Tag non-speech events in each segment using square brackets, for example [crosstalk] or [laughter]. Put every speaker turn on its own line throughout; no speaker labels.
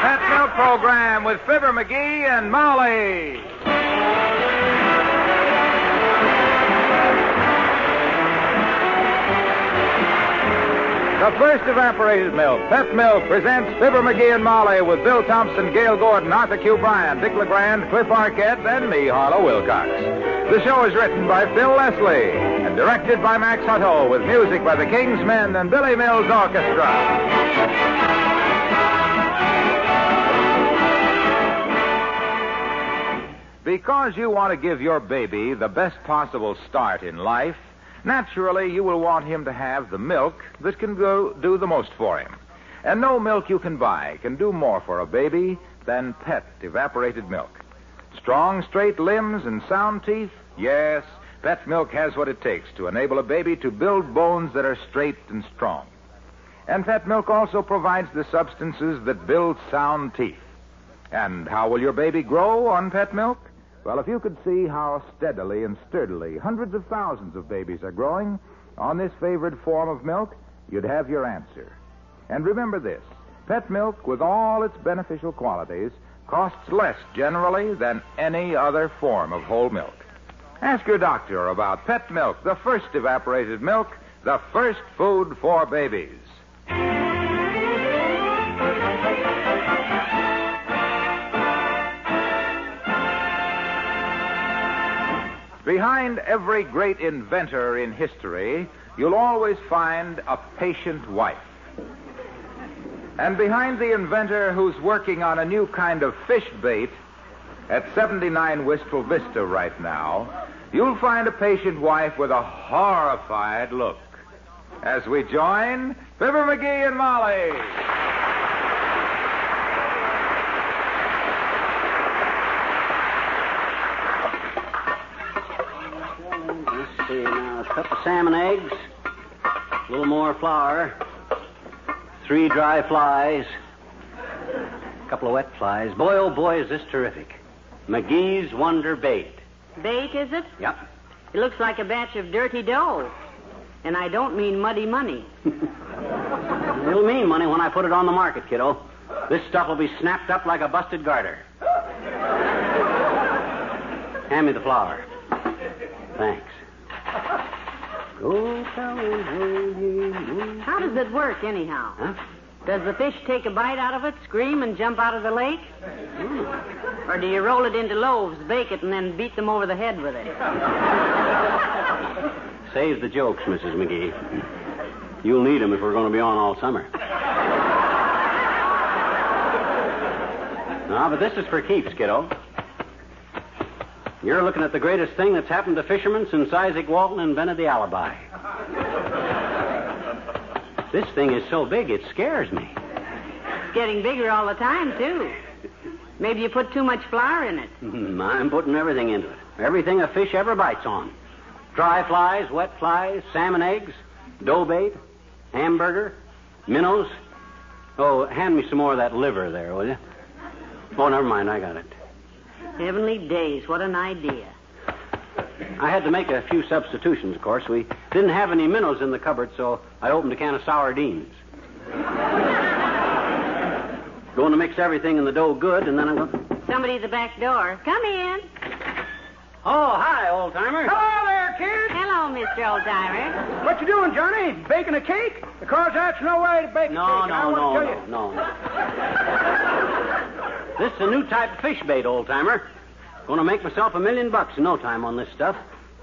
Pet Program with Fibber McGee and Molly. The first evaporated milk, Pet Milk, presents Fibber McGee and Molly with Bill Thompson, Gale Gordon, Arthur Q. Bryan, Dick LeGrand, Cliff Arquette, and me, Harlow Wilcox. The show is written by Phil Leslie and directed by Max Hutto with music by the King's Men and Billy Mills Orchestra. Because you want to give your baby the best possible start in life, naturally you will want him to have the milk that can go do the most for him. And no milk you can buy can do more for a baby than pet evaporated milk. Strong, straight limbs and sound teeth? Yes, pet milk has what it takes to enable a baby to build bones that are straight and strong. And pet milk also provides the substances that build sound teeth. And how will your baby grow on pet milk? Well, if you could see how steadily and sturdily hundreds of thousands of babies are growing on this favored form of milk, you'd have your answer. And remember this pet milk, with all its beneficial qualities, costs less generally than any other form of whole milk. Ask your doctor about pet milk, the first evaporated milk, the first food for babies. Behind every great inventor in history, you'll always find a patient wife. And behind the inventor who's working on a new kind of fish bait at 79 Wistful Vista right now, you'll find a patient wife with a horrified look. As we join Fibber McGee and Molly.
Let's see now. A cup of salmon eggs, a little more flour, three dry flies, a couple of wet flies. Boy, oh boy, is this terrific. McGee's Wonder Bait.
Bait, is it?
Yep.
It looks like a batch of dirty dough. And I don't mean muddy money. [laughs]
It'll mean money when I put it on the market, kiddo. This stuff will be snapped up like a busted garter. Hand me the flour. Thanks. Go tell me,
How does it work, anyhow?
Huh?
Does the fish take a bite out of it, scream, and jump out of the lake? Hmm. Or do you roll it into loaves, bake it, and then beat them over the head with it? [laughs]
Save the jokes, Mrs. McGee. You'll need them if we're going to be on all summer. [laughs] no, but this is for keeps, kiddo. You're looking at the greatest thing that's happened to fishermen since Izaak Walton invented the alibi. This thing is so big it scares me.
It's getting bigger all the time, too. Maybe you put too much flour in it.
Hmm, I'm putting everything into it. Everything a fish ever bites on. Dry flies, wet flies, salmon eggs, dough bait, hamburger, minnows. Oh, hand me some more of that liver there, will you? Oh, never mind, I got it.
Heavenly days, what an idea.
I had to make a few substitutions, of course. We didn't have any minnows in the cupboard, so I opened a can of sardines. going to mix everything in the dough good, and then I'm going.
Somebody at the back door. Come in.
Oh, hi, old timer.
Hello there, kid.
Hello, Mr. Oldtimer.
What you doing, Johnny? Baking a cake? Because that's no way to bake
No,
a cake. I
no,
want
no,
to tell you.
no, no. [laughs] This is a new type of fish bait, old timer. To make myself a million bucks in no time on this stuff.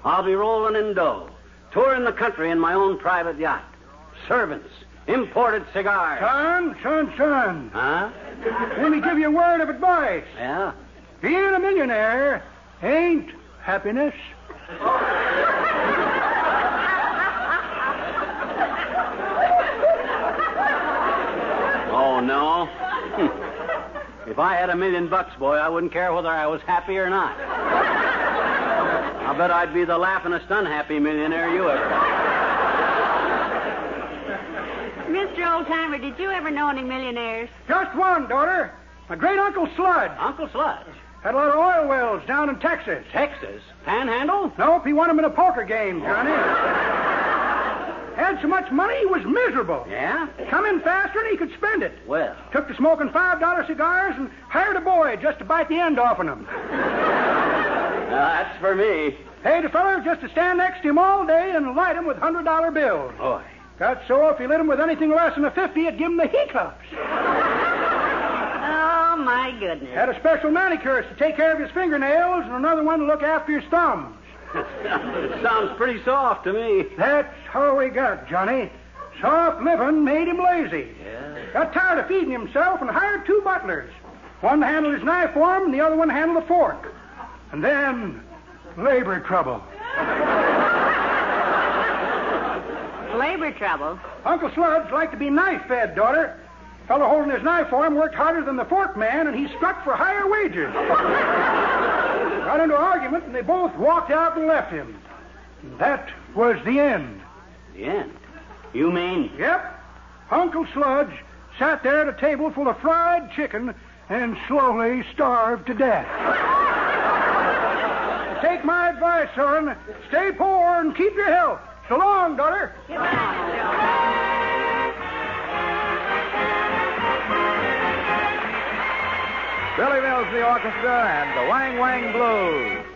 I'll be rolling in dough, touring the country in my own private yacht. Servants, imported cigars.
Son, son, son.
Huh?
Let me give you a word of advice.
Yeah?
Being a millionaire ain't happiness.
Oh, no? If I had a million bucks, boy, I wouldn't care whether I was happy or not. I bet I'd be the laughingest unhappy millionaire you ever had.
Mr. Oldtimer, did you ever know any millionaires?
Just one, daughter. My great uncle Sludge
Uncle Sludge.
had a lot of oil wells down in Texas.
Texas? Panhandle?
Nope, he won them in a poker game, Johnny. Had so much money he was miserable.
Yeah?
Come in faster than he could spend it.
Well,
Took to smoking five dollar cigars and hired a boy just to bite the end off of them.
now that's for me.
Paid a feller just to stand next to him all day and light him with hundred dollar bills.
Boy.
Got so if he lit him with anything less than a fifty, it'd give him the hiccups.
Oh, my goodness.
Had a special manicurist to take care of his fingernails and another one to look after his thumbs. [laughs]
Sounds pretty soft to me.
That's how he got, Johnny. Soft living made him lazy.
Yeah.
Got tired of feeding himself and hired two butlers. One to handle his knife for him, and the other one to handle the fork. And then, labor trouble. [laughs]
Labor trouble.
Uncle Sludge liked to be knife fed, daughter. Fellow holding his knife for him worked harder than the fork man, and he struck for higher wages. [laughs] Got into an argument, and they both walked out and left him. And that was the end.
The end. You mean?
Yep. Uncle Sludge sat there at a table full of fried chicken and slowly starved to death. [laughs] Take my advice, son. Stay poor and keep your health. So long, daughter.
Billy Mills, the orchestra, and the Wang Wang Blues.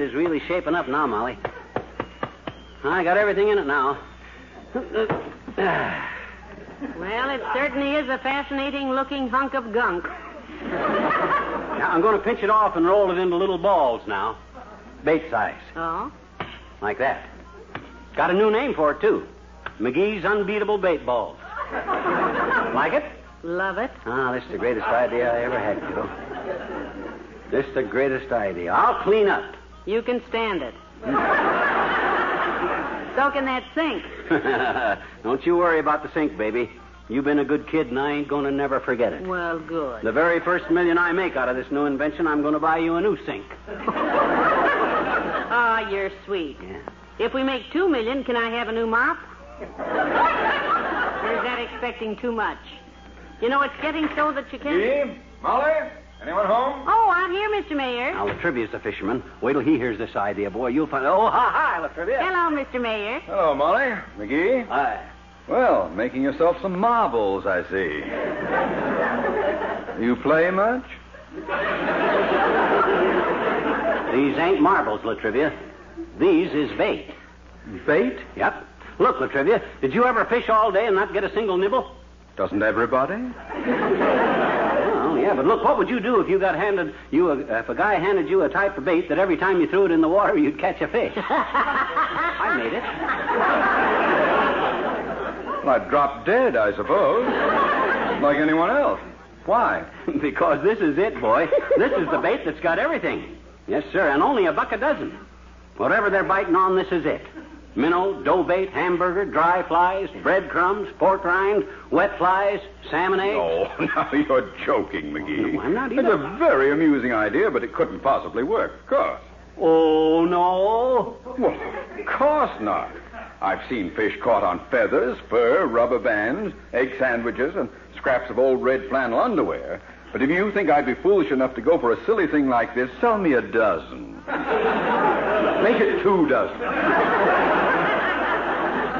Is really shaping up now, Molly. I got everything in it now.
Well, it certainly is a fascinating looking hunk of gunk.
Now, I'm going to pinch it off and roll it into little balls now. Bait size.
Oh?
Like that. Got a new name for it, too. McGee's Unbeatable Bait Balls. like it?
Love it.
Ah, this is the greatest idea I ever had, kiddo. This is the greatest idea. I'll clean up.
You can stand it. so can that sink. [laughs]
Don't you worry about the sink, baby. You've been a good kid, and I ain't going to never forget it.
Well, good.
The very first million I make out of this new invention, I'm going to buy you a new sink.
Ah, you're sweet.
Yeah.
If we make two million, can I have a new mop? [laughs] or is that expecting too much? You know, it's getting so that you can't.
See Molly,
Anyone home?
Oh, I'm here, Mr. Mayor.
Now, Latrivia's the fisherman. Wait till he hears this idea, boy. You'll find. Oh, hi, hi, Latrivia.
Hello, Mr. Mayor.
Hello, Molly. McGee.
Hi.
Well, making yourself some marbles, I see. you play much?
These ain't marbles, Latrivia. These is bait.
Bait?
Yep. Look, Latrivia, did you ever fish all day and not get a single nibble?
Doesn't everybody?
Well, yeah, but look, what would you do if you got handed you a, if a guy handed you a type of bait that every time you threw it in the water you'd catch a fish? [laughs] I made it.
Well, I'd drop dead, I suppose. like anyone else. Why? [laughs]
because this is it, boy. This is the bait that's got everything. Yes, sir, and only a buck a dozen. Whatever they're biting on, this is it. Minnow, dough bait, hamburger, dry flies, breadcrumbs, pork rind, wet flies, salmon eggs.
Oh, [laughs] now you're joking, McGee.
No, I'm not
It's a very amusing idea, but it couldn't possibly work, of course.
Oh, no.
Well, of course not. I've seen fish caught on feathers, fur, rubber bands, egg sandwiches, and scraps of old red flannel underwear. But if you think I'd be foolish enough to go for a silly thing like this, sell me a dozen. Make it two dozen.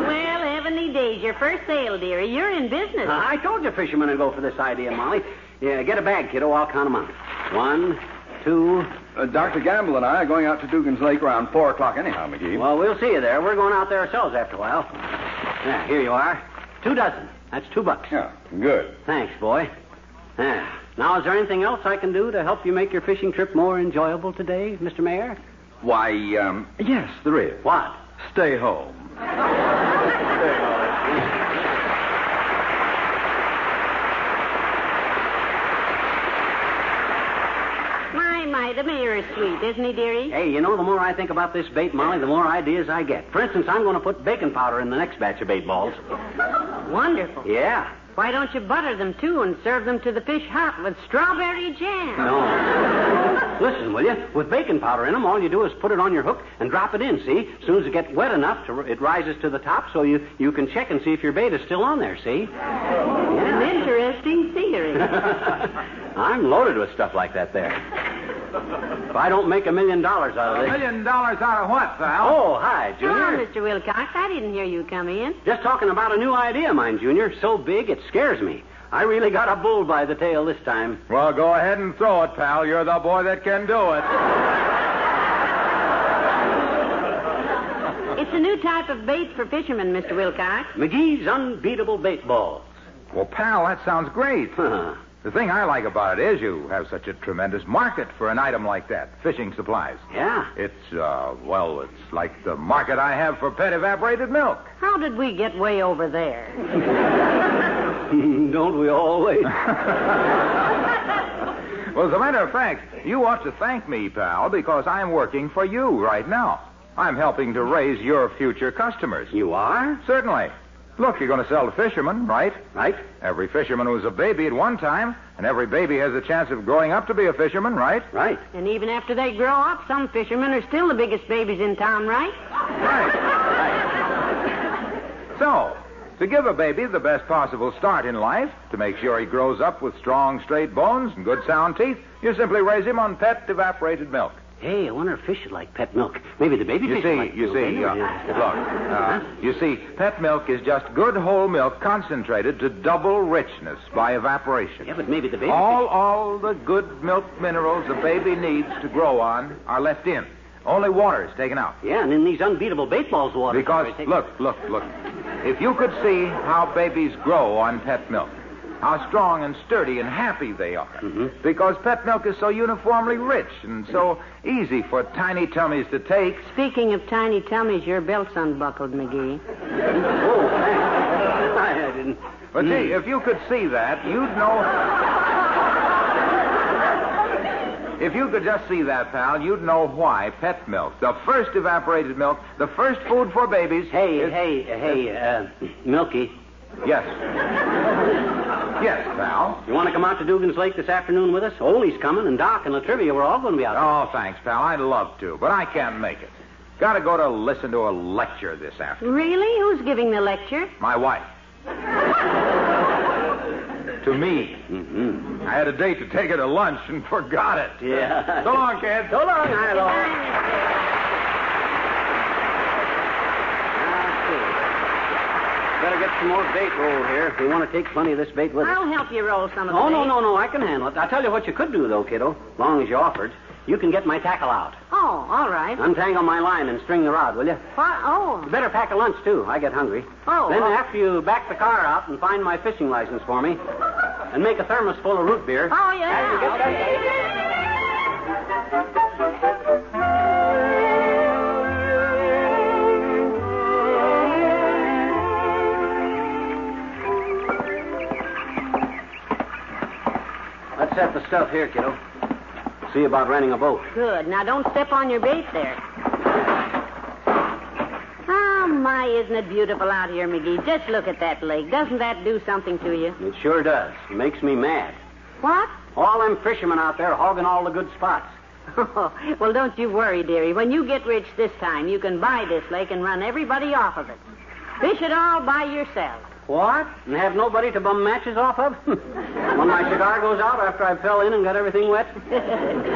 Well, heavenly days, your first sale, dearie. You're in business.
I told you fishermen would go for this idea, Molly. Yeah, get a bag, kiddo. I'll count 'em out. One, two.
Uh, Dr. Gamble and I are going out to Dugan's Lake around 4 o'clock anyhow, McGee.
Well, we'll see you there. We're going out there ourselves after a while. Yeah, here you are. Two dozen. That's two bucks.
Yeah, good.
Thanks, boy. Yeah. Now, is there anything else I can do to help you make your fishing trip more enjoyable today, Mr. Mayor?
Why, um, yes, there is.
What?
Stay home.
My, my, the mayor is sweet, isn't he, dearie?
Hey, you know, the more I think about this bait, Molly, the more ideas I get. For instance, I'm going to put baking powder in the next batch of bait balls.
Wonderful.
Yeah.
Why don't you butter them, too, and serve them to the fish hot with strawberry jam?
No. Listen, will you? With baking powder in them, all you do is put it on your hook and drop it in, see? As soon as it gets wet enough, to, it rises to the top so you, you can check and see if your bait is still on there, see?
An interesting theory. [laughs]
I'm loaded with stuff like that there. If I don't make a million dollars out of this.
A
this.
million dollars out of what, pal?
Oh, hi,
Hello,
Junior.
Mr. Wilcox. I didn't hear you come in.
Just talking about a new idea, of mine, Junior. So big it scares me. I really got a bull by the tail this time.
Well, go ahead and throw it, pal. You're the boy that can do it.
It's a new type of bait for fishermen, Mr. Wilcox.
McGee's unbeatable bait balls.
Well, pal, that sounds great.
Huh.
The thing I like about it is you have such a tremendous market for an item like that fishing supplies.
yeah.
It's, uh, well, it's like the market I have for pet evaporated milk.
How did we get way over there? [laughs]
Don't we always? [laughs]
Well, as a matter of fact, you ought to thank me, pal, because I'm working for you right now. I'm helping to raise your future customers.
you are?
Certainly. Look, you're going to sell to fishermen, right?
Right?
Every fisherman was a baby at one time, and every baby has a chance of growing up to be a fisherman, right?
Right.
And even after they grow up, some fishermen are still the biggest babies in town, right? Right.
So, to give a baby the best possible start in life, to make sure he grows up with strong, straight bones and good, sound teeth, you simply raise him on pet evaporated milk.
Hey, I wonder if fish would like pet milk. Maybe the baby
You
fish
see,
would like
you see,
wouldn't
uh, look, uh, you see, pet milk is just good whole milk concentrated to double richness by evaporation.
Yeah, but maybe the baby
All,
fish...
all the good milk minerals the baby needs to grow on are left in. Only water is taken out.
Yeah, and in these unbeatable bait balls water...
Because, look, look, look. If you could see how babies grow on pet milk, how strong and sturdy and happy they are.
Mm-hmm.
Because pet milk is so uniformly rich and so easy for tiny tummies to take.
Speaking of tiny tummies, your belt's unbuckled, McGee.
Oh, thanks. I didn't...
But gee, if you could see that, you'd know. If you could just see that, pal, you'd know why pet milk, the first evaporated milk, the first food for babies.
Hey,
is-
hey, hey, uh, Milky,
Yes. Yes, pal.
you want to come out to Dugan's Lake this afternoon with us? Ollie's coming, and Doc and Latrivia, we're all going to be out there.
Oh, thanks, pal. I'd love to, but I can't make it. Got to go to listen to a lecture this afternoon.
Really? Who's giving the lecture?
My wife. [laughs] to me.
Mm-hmm.
I had a date to take her to lunch and forgot it.
Yeah.
So long, kid.
So long, Hilo. [laughs] Some more bait rolled here. If we want to take plenty of this bait with us.
I'll help you roll some of the
Oh, no, no, no. I can handle it. I'll tell you what you could do, though, kiddo. As long as you offered. You can get my tackle out.
Oh, all right.
Untangle my line and string the rod, will you?
What? Oh.
You better pack a lunch, too. I get hungry.
Oh,
Then
well-
after you back the car out and find my fishing license for me, and make a thermos full of root beer.
Oh, yeah.
Set the stuff here, kiddo. See about renting a boat.
Good. Now don't step on your bait there. Oh, my, isn't it beautiful out here, McGee? Just look at that lake. Doesn't that do something to you?
It sure does. It makes me mad.
What?
All them fishermen out there hogging all the good spots. [laughs]
well, don't you worry, dearie. When you get rich this time, you can buy this lake and run everybody off of it. Fish it all by yourself.
What? And have nobody to bum matches off of? [laughs] when my cigar goes out after I fell in and got everything wet? [laughs]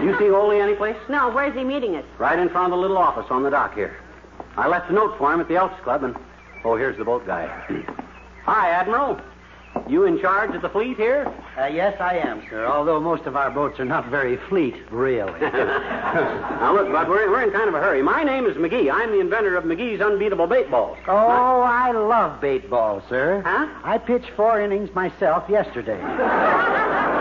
you see Ole anyplace?
No, where's he meeting us?
Right in front of the little office on the dock here. I left a note for him at the Elks Club, and oh, here's the boat guy. [clears throat] Hi, Admiral. You in charge of the fleet here?
Uh, yes, I am, sir. Although most of our boats are not very fleet, really. [laughs]
now look, Bud, we're, we're in kind of a hurry. My name is McGee. I'm the inventor of McGee's unbeatable bait balls.
oh, I love bait ball, sir.
Huh?
I pitched four innings myself yesterday. [laughs]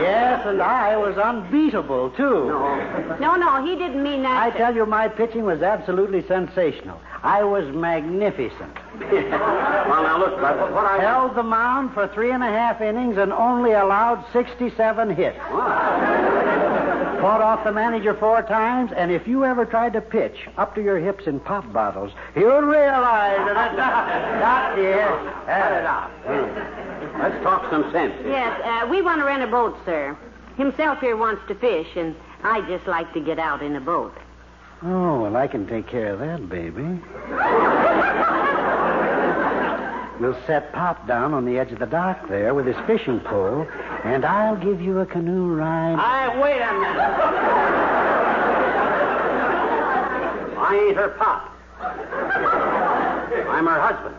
yes, and I was unbeatable too.
No, no, no, he didn't mean that.
I tell you, my pitching was absolutely sensational. I was magnificent. [laughs]
well, now look, Bud, what, what I
Held the mound for three and a half innings and only allowed 67 hits. Fought off the manager four times, and if you ever tried to pitch up to your hips in pop bottles, you'd realize that that's not dear.
Cut it out. Let's talk some sense. here.
Yes, uh, we want to rent a boat, sir. Himself here wants to fish, and I just like to get out in a boat.
Oh, well, I can take care of that, baby. [laughs] We'll set Pop down on the edge of the dock there with his fishing pole, and I'll give you a canoe ride.
I wait a minute. I ain't her pop. I'm her husband.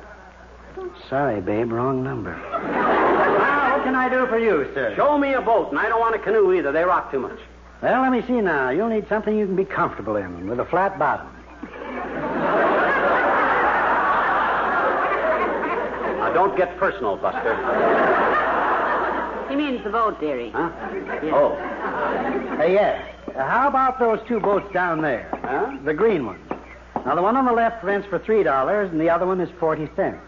Sorry, babe, wrong number. Now, what can I do for you, sir?
Show me a boat, and I don't want a canoe either. They rock too much.
Well, let me see now. You'll need something you can be comfortable in, with a flat bottom.
Now, don't get personal, Buster.
He means the boat, dearie.
Huh? Oh.
Uh, yes. Uh, how about those two boats down there?
Huh?
The green ones. Now, the one on the left rents for $3, and the other one is 40 cents.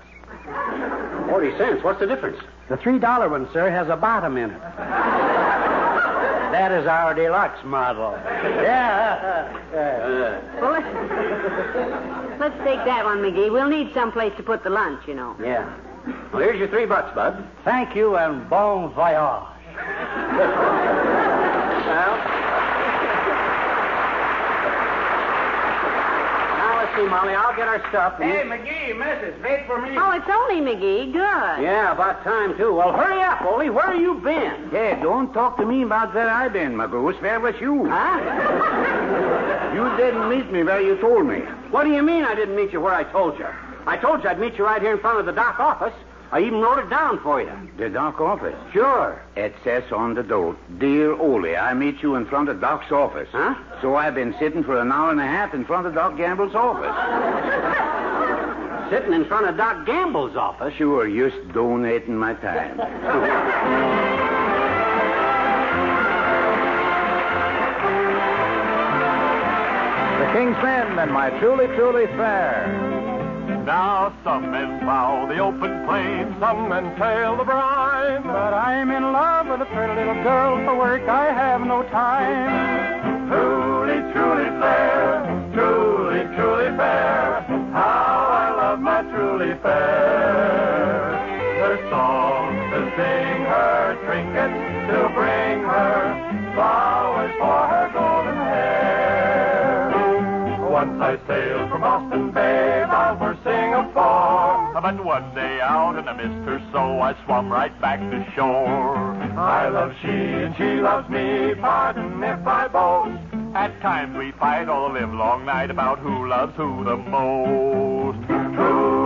Forty cents. What's the difference?
The $3 one, sir, has a bottom in it. that is our deluxe model. Yeah. Uh,
Well, let's, let's take that one, McGee. We'll need someplace to put the lunch, you know.
Yeah. Well, here's your three bucks, Bud.
thank you, and bon voyage.
Well. Now, let's see, Molly. I'll get our stuff. and you-
McGee, missus, wait for me.
Oh, it's only McGee. Good.
Yeah, about time, too. Well, hurry up, Ole. Where have you been?
Hey, don't talk to me about where I've been, my goose. Where was you?
Huh?
You didn't meet me where you told me.
What do you mean I didn't meet you where I told you? I told you I'd meet you right here in front of the dock office. I even wrote it down for you.
The dock office.
Sure.
It says on the door, Dear Ole, I meet you in front of Doc's office.
Huh?
So I've been sitting for an hour and a half in front of Doc Gamble's office. [laughs]
Sitting in front of Doc Gamble's office.
Sure, just donating my time.
The King's Men and my truly, truly fair.
Now some men plow the open plains, some men tail the brine.
But I'm in love with a pretty little girl. For work, I have no time.
Truly, truly fair, Singapore. But one day out and I missed her so I swam right back to shore. I love she and she loves me, pardon if I boast. At times we fight all the live long night about who loves who the most. Truly,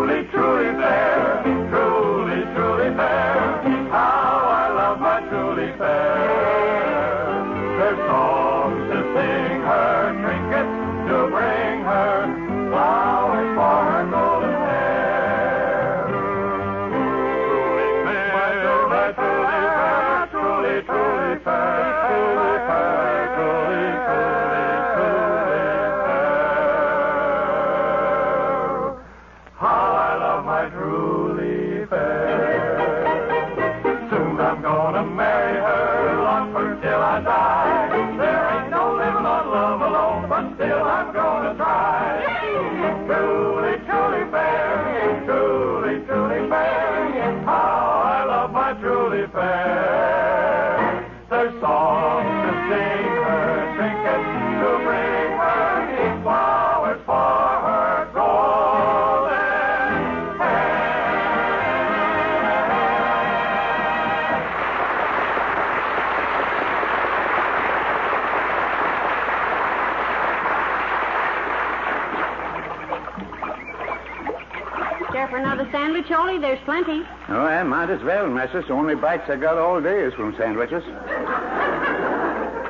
sandwich, Ole? There's plenty.
Oh, I might as well, missus. Only bites I got all day is from sandwiches.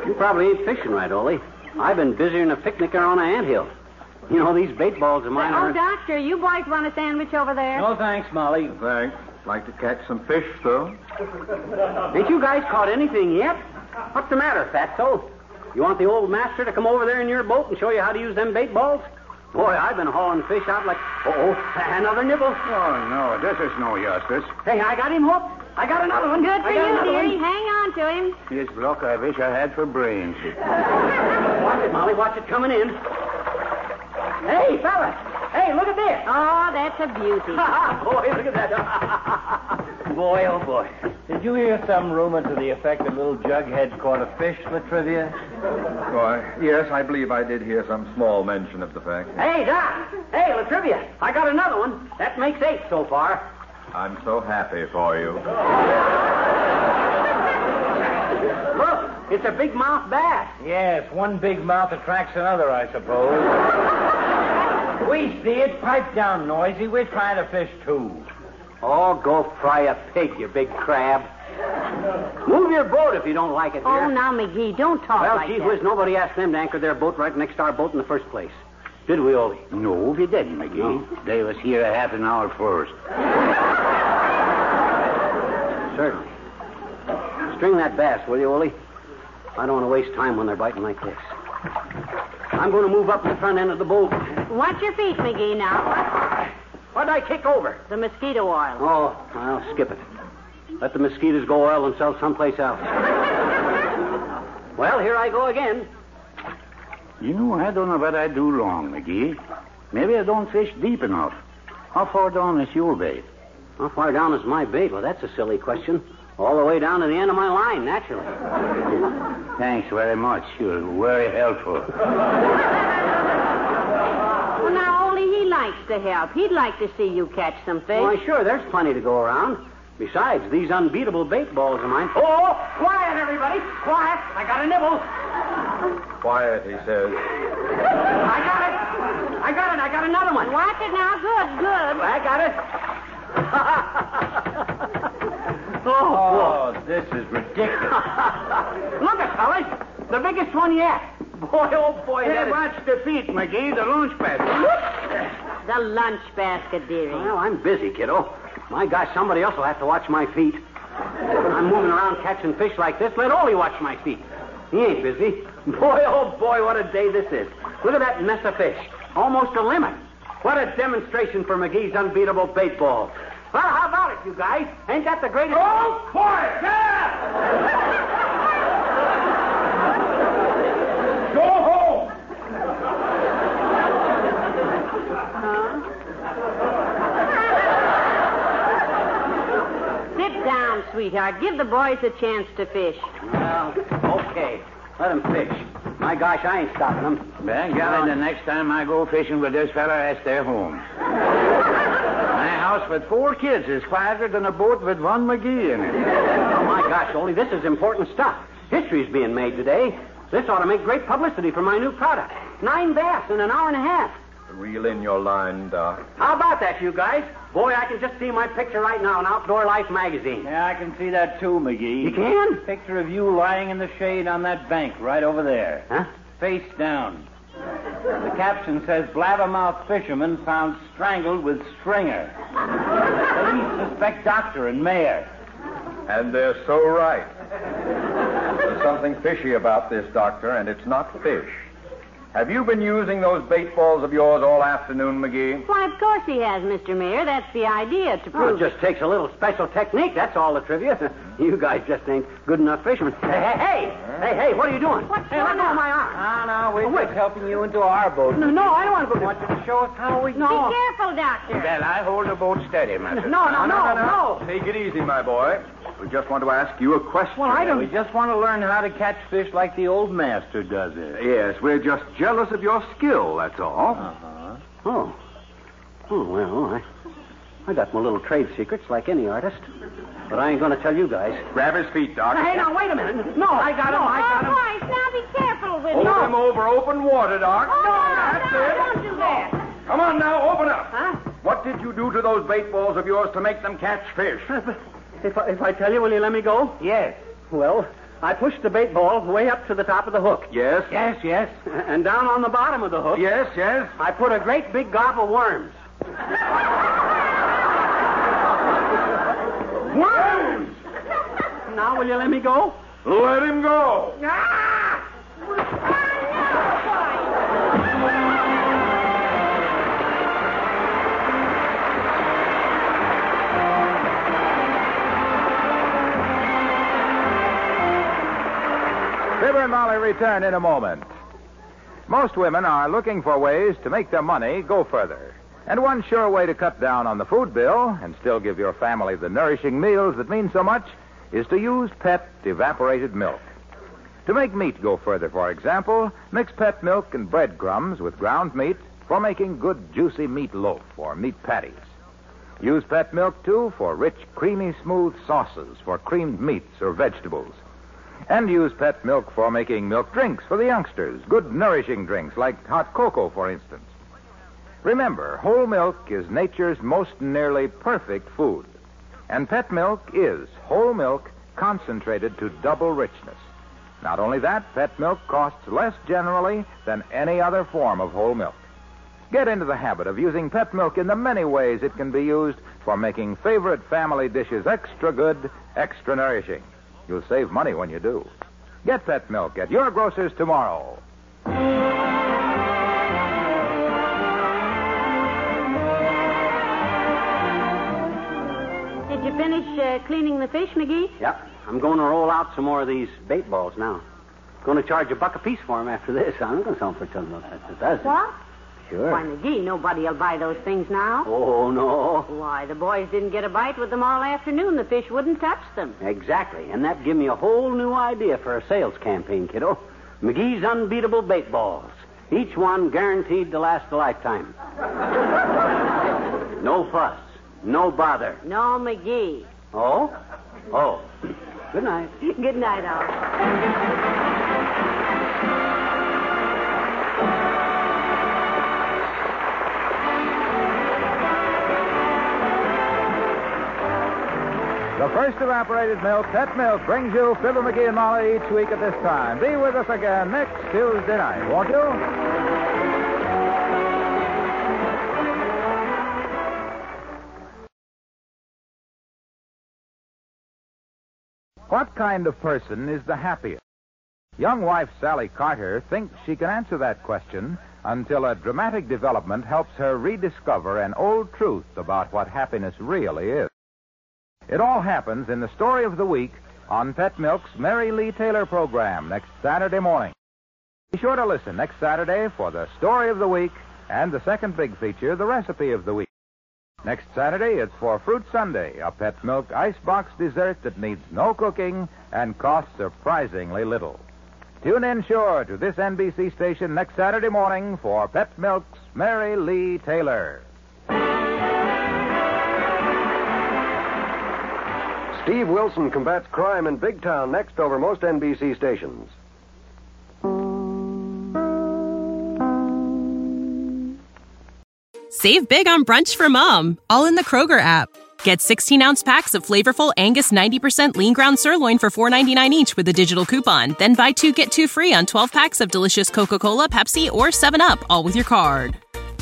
You probably ain't fishing right, Ole. I've been busier than a picnicker on an anthill. You know, these bait balls of mine
Oh,
are...
Doctor, you boys want a sandwich over there?
No, thanks, Molly.
Thanks. Like to catch some fish, though?
Ain't you guys caught anything yet? What's the matter, Fatso? You want the old master to come over there in your boat and show you how to use them bait balls? Boy, I've been hauling fish out like... Oh, another nibble.
Oh, no, this is no justice.
Hey, I got him hooked. I got another one.
Good for you,
another
dearie. Hang on to him.
This block I wish I had for brains. [laughs]
Watch it, Molly. Watch it coming in. Hey, fella. Hey, look at this.
Oh, that's a beauty. [laughs]
boy, look at that. [laughs]
Boy, oh boy. Did you hear some rumor to the effect that little Jughead caught a fish, Latrivia?
Why, yes, I believe I did hear some small mention of the fact.
hey, Doc. Hey, Latrivia. I got another one. That makes eight so far.
I'm so happy for you.
Look, it's a big mouth bass.
Yes, one big mouth attracts another, I suppose. we see it. Pipe down, Noisy. We're trying to fish, too.
Oh, go fry a pig, you big crab. Move your boat if you don't like it, oh, dear.
Oh, now, McGee, don't talk
Well,
like
gee
that.
Well, gee whiz, nobody asked them to anchor their boat right next to our boat in the first place. Did we, Ole?
No, we didn't, McGee. They was here a half an hour first.
Certainly. String that bass, will you, Ole? I don't want to waste time when they're biting like this. I'm going to move up to the front end of the boat.
Watch your feet, McGee, now.
What'd I kick over?
The mosquito oil.
Oh, I'll skip it. Let the mosquitoes go oil themselves someplace else. well, here I go again.
You know, I don't know what I do wrong, McGee. Maybe I don't fish deep enough. How far down is your bait?
How far down is my bait? Well, that's a silly question. All the way down to the end of my line, naturally.
Thanks very much. You're very helpful. [laughs]
Well, now, Ole, he likes to help. He'd like to see you catch some fish.
Why, sure, there's plenty to go around. Besides, these unbeatable bait balls of mine. Oh, quiet, everybody. Quiet. I got a nibble.
Quiet, he says.
I got it. I got it. I got another one.
Watch it now. Good, good.
I got it. [laughs] Oh, oh, boy.
this is ridiculous. [laughs]
Look at fellas. The biggest one yet. Boy, oh boy, that is...
watch the feet, McGee, the launch pad.
The lunch basket, dearie.
Well, I'm busy, kiddo. My gosh, somebody else will have to watch my feet. I'm moving around catching fish like this. Let Ole watch my feet. He ain't busy. Boy, oh boy, what a day this is. Look at that mess of fish. Almost a limit. What a demonstration for McGee's unbeatable bait ball. Well, how about it, you guys? Ain't that the greatest... Oh, quiet!
Go home.
Sit down, sweetheart. Give the boys a chance to fish.
Well, okay. Let him fish. My gosh, I ain't stopping them.
By golly, the next time I go fishing with this fella, I stay home. [laughs] My house with four kids is quieter than a boat with one McGee in it.
Oh, my gosh, Ole, this is important stuff. History's being made today. This ought to make great publicity for my new product. Nine bass in an hour and a half.
Reel in your line, Doc.
How about that, you guys? Boy, I can just see my picture right now in Outdoor Life magazine.
Yeah, I can see that too, McGee.
You can?
Picture of you lying in the shade on that bank right over there.
Huh?
Face down. The caption says Blabbermouth fisherman found strangled with stringer. Police suspect doctor and mayor.
And they're so right. There's something fishy about this, Doctor, and it's not fish. Have you been using those bait balls of yours all afternoon, McGee?
Why, of course he has, Mr. Mayor. That's the idea, to
Oh,
prove
it just takes a little special technique. That's all the trivia. [laughs] you guys just ain't good enough fishermen. Hey, hey, hey, hey, hey, what are you doing?
What's
hey, let
going
go
on?
my arm.
Ah, no, we're
Oh, wait.
helping you into our boat.
No, no, I don't want to go.
want you to show us how we...
No.
Be careful, Doctor.
Well, I hold the boat steady, master.
No, no, no, no.
Take it easy, my boy. We just want to ask you a question.
Well, I don't.
We just want to learn how to catch fish like the old master does it.
Yes, we're just jealous of your skill, that's all.
Uh-huh.
Oh. Oh, well, I, I got my little trade secrets like any artist. But I ain't going to tell you guys.
Grab his feet, Doc.
Hey, now, wait a minute. No, I got him. I got
oh,
him.
Bryce, now be careful with
Hold
him.
him over open water, Doc.
Oh, no,
That's
no,
it.
don't do that.
Come on now, open up.
Huh?
What did you do to those bait balls of yours to make them catch fish?
If I, if I tell you, will you let me go?
Yes.
Well, I pushed the bait ball way up to the top of the hook.
Yes.
Yes, yes. [laughs]
And down on the bottom of the hook,
Yes, yes.
I put a great big gob of worms. [laughs]
Worms!
Now, will you let me go?
Let him go.
Fibber Molly return in a moment. Most women are looking for ways to make their money go further. And one sure way to cut down on the food bill and still give your family the nourishing meals that mean so much is to use pet evaporated milk. To make meat go further, for example, mix pet milk and breadcrumbs with ground meat for making good juicy meat loaf or meat patties. Use pet milk, too, for rich, creamy, smooth sauces for creamed meats or vegetables. And use pet milk for making milk drinks for the youngsters. Good, nourishing drinks, like hot cocoa, for instance. Remember, whole milk is nature's most nearly perfect food. And pet milk is whole milk concentrated to double richness. Not only that, pet milk costs less generally than any other form of whole milk. Get into the habit of using pet milk in the many ways it can be used for making favorite family dishes extra good, extra nourishing. You'll save money when you do. Get that milk at your grocer's tomorrow.
Did you finish uh, cleaning the fish, McGee?
Yep. I'm going to roll out some more of these bait balls now. Going to charge a buck a piece for 'em after this. I'm going to sell 'em for ten bucks a dozen.
What?
Sure.
Why, McGee, nobody'll buy those things now.
Oh, no.
Why, the boys didn't get a bite with them all afternoon. The fish wouldn't touch them.
Exactly. And that give me a whole new idea for a sales campaign, kiddo. McGee's unbeatable bait balls. Each one guaranteed to last a lifetime. [laughs] no fuss. No bother.
No, McGee.
Oh? Oh. Good night.
Good night, Al.
The first evaporated milk, Pet Milk, brings you Fibber McGee and Molly each week at this time. Be with us again next Tuesday night, won't you? What kind of person is the happiest? Young wife Sally Carter thinks she can answer that question until a dramatic development helps her rediscover an old truth about what happiness really is. It all happens in the story of the week on Pet Milk's Mary Lee Taylor program next Saturday morning. Be sure to listen next Saturday for the story of the week and the second big feature, the recipe of the week. Next Saturday, it's for Fruit Sundae, a Pet Milk icebox dessert that needs no cooking and costs surprisingly little. Tune in sure to this NBC station next Saturday morning for Pet Milk's Mary Lee Taylor.
Steve Wilson combats crime in Big Town next over most NBC stations.
Save big on brunch for mom, all in the Kroger app. Get 16 ounce packs of flavorful Angus 90% lean ground sirloin for $4.99 each with a digital coupon. Then buy two get two free on 12 packs of delicious Coca Cola, Pepsi, or 7UP, all with your card.